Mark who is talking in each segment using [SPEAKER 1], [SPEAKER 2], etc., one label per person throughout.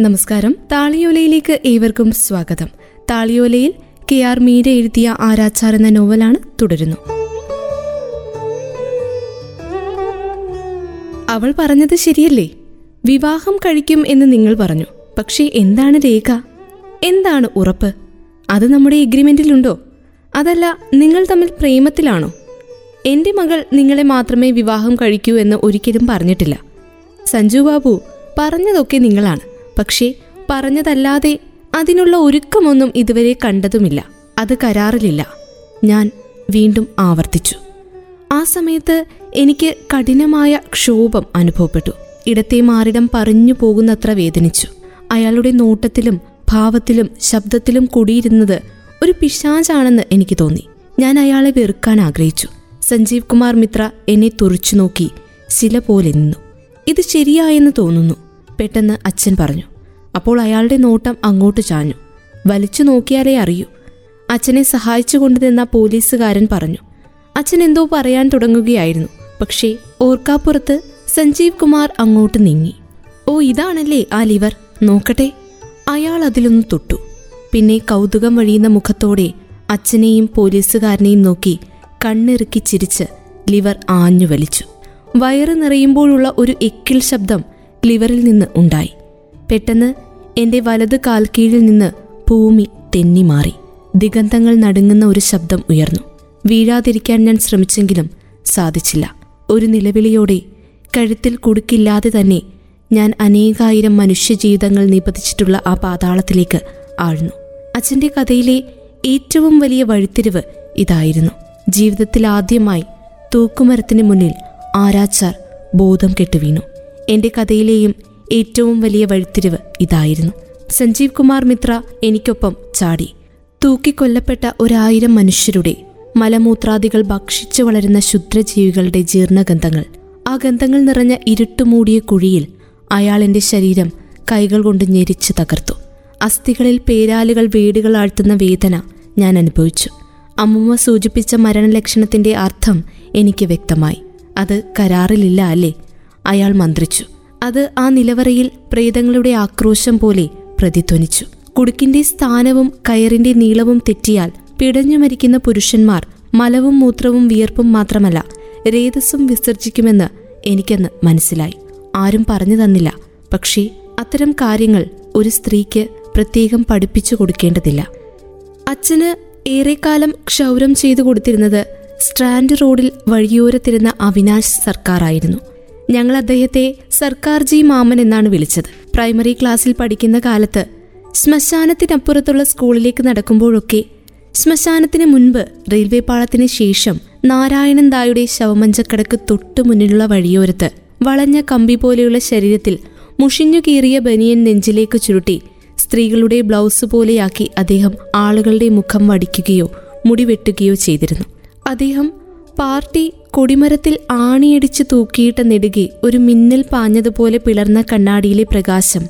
[SPEAKER 1] നമസ്കാരം. താളിയോലയിലേക്ക് ഏവർക്കും സ്വാഗതം. താളിയോലയിൽ കെ ആർ മീര എഴുതിയ ആരാച്ചാർ എന്ന നോവലാണ് തുടരുന്നു. അവൾ പറഞ്ഞത് ശരിയല്ലേ? വിവാഹം കഴിക്കും എന്ന് നിങ്ങൾ പറഞ്ഞു. പക്ഷേ എന്താണ് രേഖ? എന്താണ് ഉറപ്പ്? അത് നമ്മുടെ എഗ്രിമെന്റിലുണ്ടോ? അതല്ല നിങ്ങൾ തമ്മിൽ പ്രേമത്തിലാണോ? എന്റെ മകൾ നിങ്ങളെ മാത്രമേ വിവാഹം കഴിക്കൂ എന്ന് ഒരിക്കലും പറഞ്ഞിട്ടില്ല. സഞ്ജു ബാബു പറഞ്ഞതൊക്കെ നിങ്ങളാണ്. പക്ഷേ പറഞ്ഞതല്ലാതെ അതിനുള്ള ഒരുക്കമൊന്നും ഇതുവരെ കണ്ടതുമില്ല. അത് കരാറിലില്ല. ഞാൻ വീണ്ടും ആവർത്തിച്ചു. ആ സമയത്ത് എനിക്ക് കഠിനമായ ക്ഷോഭം അനുഭവപ്പെട്ടു. ഇടത്തെ മാറിടം പറഞ്ഞു പോകുന്നത്ര വേദനിച്ചു. അയാളുടെ നോട്ടത്തിലും ഭാവത്തിലും ശബ്ദത്തിലും കൂടിയിരുന്നത് ഒരു പിശാചാണെന്ന് എനിക്ക് തോന്നി. ഞാൻ അയാളെ വെറുക്കാൻ ആഗ്രഹിച്ചു. സഞ്ജീവ് കുമാർ മിത്ര എന്നെ തുറച്ചു നോക്കി ശില പോലെ നിന്നു. ഇത് ശരിയായെന്ന് തോന്നുന്നു പെട്ടെന്ന് അച്ഛൻ പറഞ്ഞു. അപ്പോൾ അയാളുടെ നോട്ടം അങ്ങോട്ട് ചാഞ്ഞു. വലിച്ചു നോക്കിയാലേ അറിയൂ. അച്ഛനെ സഹായിച്ചു കൊണ്ടുനിന്ന പോലീസുകാരൻ പറഞ്ഞു അച്ഛൻ എന്തോ പറയാൻ തുടങ്ങുകയായിരുന്നു. പക്ഷേ ഓർക്കാപ്പുറത്ത് സഞ്ജീവ് കുമാർ അങ്ങോട്ട് നീങ്ങി. ഓ ഇതാണല്ലേ ആ ലിവർ? നോക്കട്ടെ. അയാൾ അതിലൊന്ന് തൊട്ടു. പിന്നെ കൗതുകം വഴിയുന്ന മുഖത്തോടെ അച്ഛനെയും പോലീസുകാരനെയും നോക്കി കണ്ണിറുക്കി ചിരിച്ച് ലിവർ ആഞ്ഞു വലിച്ചു. വയറ് നിറയുമ്പോഴുള്ള ഒരു എക്കിൽ ശബ്ദം ലിവറിൽ നിന്ന് ഉണ്ടായി. പെട്ടെന്ന് എന്റെ വലത് കാൽക്കീഴിൽ നിന്ന് ഭൂമി തെന്നി മാറി. ദിഗന്ധങ്ങൾ നടുങ്ങുന്ന ഒരു ശബ്ദം ഉയർന്നു. വീഴാതിരിക്കാൻ ഞാൻ ശ്രമിച്ചെങ്കിലും സാധിച്ചില്ല. ഒരു നിലവിളിയോടെ കഴുത്തിൽ കുടുക്കില്ലാതെ തന്നെ ഞാൻ അനേകായിരം മനുഷ്യജീവിതങ്ങൾ നിപതിച്ചിട്ടുള്ള ആ പാതാളത്തിലേക്ക് ആഴ്ന്നു. അച്ഛന്റെ കഥയിലെ ഏറ്റവും വലിയ വഴിത്തിരിവ് ഇതായിരുന്നു. ജീവിതത്തിൽ ആദ്യമായി തൂക്കുമരത്തിന് മുന്നിൽ ആരാച്ചാർ ബോധം കെട്ടുവീണു. എന്റെ കഥയിലെയും ഏറ്റവും വലിയ വഴിത്തിരിവ് ഇതായിരുന്നു. സഞ്ജീവ് കുമാർ മിത്ര എനിക്കൊപ്പം ചാടി. തൂക്കിക്കൊല്ലപ്പെട്ട ഒരായിരം മനുഷ്യരുടെ മലമൂത്രാദികൾ ഭക്ഷിച്ചു വളരുന്ന ശുദ്രജീവികളുടെ ജീർണഗന്ധങ്ങൾ. ആ ഗന്ധങ്ങൾ നിറഞ്ഞ ഇരുട്ടുമൂടിയ കുഴിയിൽ അയാൾ ശരീരം കൈകൾ കൊണ്ട് ഞെരിച്ച് തകർത്തു. അസ്ഥികളിൽ പേരാലുകൾ വീടുകൾ ആഴ്ത്തുന്ന വേദന ഞാൻ അനുഭവിച്ചു. അമ്മുമ്മ സൂചിപ്പിച്ച മരണലക്ഷണത്തിന്റെ അർത്ഥം എനിക്ക് വ്യക്തമായി. അത് കരാറിലില്ല അല്ലേ? അയാൾ മന്ത്രിച്ചു. അത് ആ നിലവറയിൽ പ്രേതങ്ങളുടെ ആക്രോശം പോലെ പ്രതിധ്വനിച്ചു. കുടുക്കിന്റെ സ്ഥാനവും കയറിന്റെ നീളവും തെറ്റിയാൽ പിടഞ്ഞു മരിക്കുന്ന പുരുഷന്മാർ മലവും മൂത്രവും വിയർപ്പും മാത്രമല്ല രേതസ്സും വിസർജിക്കുമെന്ന് എനിക്കന്ന് മനസ്സിലായി. ആരും പറഞ്ഞു തന്നില്ല. പക്ഷേ അത്തരം കാര്യങ്ങൾ ഒരു സ്ത്രീക്ക് പ്രത്യേകം പഠിപ്പിച്ചു കൊടുക്കേണ്ടതില്ല. അച്ഛന് ഏറെക്കാലം ക്ഷൗരം ചെയ്തു കൊടുത്തിരുന്നത് സ്ട്രാൻഡ് റോഡിൽ വഴിയോരത്തിരുന്ന അവിനാശ് സർക്കാരായിരുന്നു. ഞങ്ങൾ അദ്ദേഹത്തെ സർക്കാർജി മാമൻ എന്നാണ് വിളിച്ചത്. പ്രൈമറി ക്ലാസ്സിൽ പഠിക്കുന്ന കാലത്ത് ശ്മശാനത്തിനപ്പുറത്തുള്ള സ്കൂളിലേക്ക് നടക്കുമ്പോഴൊക്കെ ശ്മശാനത്തിന് മുൻപ് റെയിൽവേ പാളത്തിന് ശേഷം നാരായണൻ ദായുടെ ശവമഞ്ചക്കടക്ക് തൊട്ടു മുന്നിലുള്ള വഴിയോരത്ത് വളഞ്ഞ കമ്പി പോലെയുള്ള ശരീരത്തിൽ മുഷിഞ്ഞു കീറിയ ബനിയൻ നെഞ്ചിലേക്ക് ചുരുട്ടി സ്ത്രീകളുടെ ബ്ലൗസ് പോലെയാക്കി അദ്ദേഹം ആളുകളുടെ മുഖം വടിക്കുകയോ മുടി വെട്ടുകയോ ചെയ്തിരുന്നു. അദ്ദേഹം പാർട്ടി കൊടിമരത്തിൽ ആണിയടിച്ച് തൂക്കിയിട്ട നെടുകെ ഒരു മിന്നൽ പാഞ്ഞതുപോലെ പിളർന്ന കണ്ണാടിയിലെ പ്രകാശം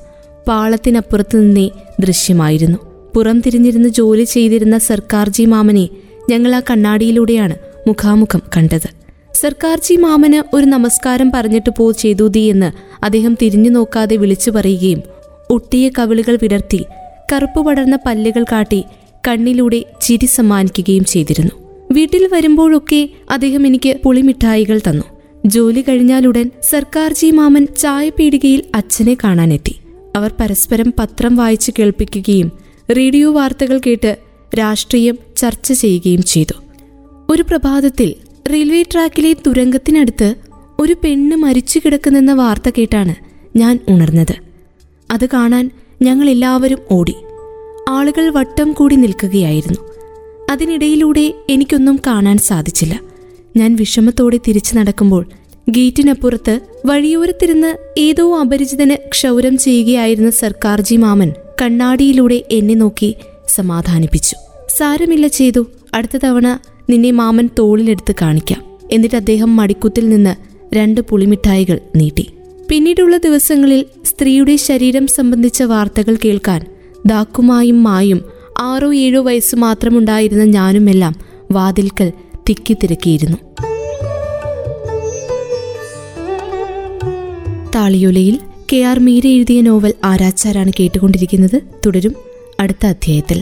[SPEAKER 1] പാളത്തിനപ്പുറത്തു നിന്നേ ദൃശ്യമായിരുന്നു. പുറം തിരിഞ്ഞിരുന്ന് ജോലി ചെയ്തിരുന്ന സർക്കാർജി മാമനെ ഞങ്ങൾ ആ കണ്ണാടിയിലൂടെയാണ് മുഖാമുഖം കണ്ടത്. സർക്കാർജി മാമന് ഒരു നമസ്കാരം പറഞ്ഞിട്ട് പോ ചെയ്തൂതി എന്ന് അദ്ദേഹം തിരിഞ്ഞു നോക്കാതെ വിളിച്ചു പറയുകയും ഒട്ടിയ കവിളുകൾ വിടർത്തി കറുപ്പ് പടർന്ന പല്ലുകൾ കാട്ടി കണ്ണിലൂടെ ചിരി സമ്മാനിക്കുകയും ചെയ്തിരുന്നു. വീട്ടിൽ വരുമ്പോഴൊക്കെ അദ്ദേഹം എനിക്ക് പുളിമിഠായികൾ തന്നു. ജോലി കഴിഞ്ഞാലുടൻ സർക്കാർജി മാമൻ ചായ ചായപീടികയിൽ അച്ഛനെ കാണാനെത്തി. അവർ പരസ്പരം പത്രം വായിച്ചു കേൾപ്പിക്കുകയും റേഡിയോ വാർത്തകൾ കേട്ട് രാഷ്ട്രീയം ചർച്ച ചെയ്യുകയും ചെയ്തു. ഒരു പ്രഭാതത്തിൽ റെയിൽവേ ട്രാക്കിലെ തുരങ്കത്തിനടുത്ത് ഒരു പെണ്ണ് മരിച്ചു കിടക്കുന്നെന്ന വാർത്ത കേട്ടാണ് ഞാൻ ഉണർന്നത്. അത് കാണാൻ ഞങ്ങൾ എല്ലാവരും ഓടി. ആളുകൾ വട്ടം കൂടി നിൽക്കുകയായിരുന്നു. അതിനിടയിലൂടെ എനിക്കൊന്നും കാണാൻ സാധിച്ചില്ല. ഞാൻ വിഷമത്തോടെ തിരിച്ചു നടക്കുമ്പോൾ ഗേറ്റിനപ്പുറത്ത് വഴിയോരത്തിരുന്ന് ഏതോ അപരിചിതന് ക്ഷൗരം ചെയ്യുകയായിരുന്ന സർക്കാർജി മാമൻ കണ്ണാടിയിലൂടെ എന്നെ നോക്കി സമാധാനിപ്പിച്ചു. സാരമില്ല ചെയ്തു അടുത്ത തവണ നിന്നെ മാമൻ തോളിലെടുത്ത് കാണിക്കാം എന്നിട്ട് അദ്ദേഹം മടിക്കുത്തിൽ നിന്ന് രണ്ട് പുളിമിഠായികൾ നീട്ടി. പിന്നീടുള്ള ദിവസങ്ങളിൽ സ്ത്രീയുടെ ശരീരം സംബന്ധിച്ച വാർത്തകൾ കേൾക്കാൻ ദാക്കുമായും മായും ആറോ ഏഴോ വയസ്സ് മാത്രമുണ്ടായിരുന്ന ഞാനുമെല്ലാം വാതിൽക്കൽ തിക്കിത്തിരക്കിയിരുന്നു. താളിയൊലയിൽ കെ ആർ മീര എഴുതിയ നോവൽ ആരാച്ചാരാണ് കേട്ടുകൊണ്ടിരിക്കുന്നത് തുടരും അടുത്ത അധ്യായത്തിൽ.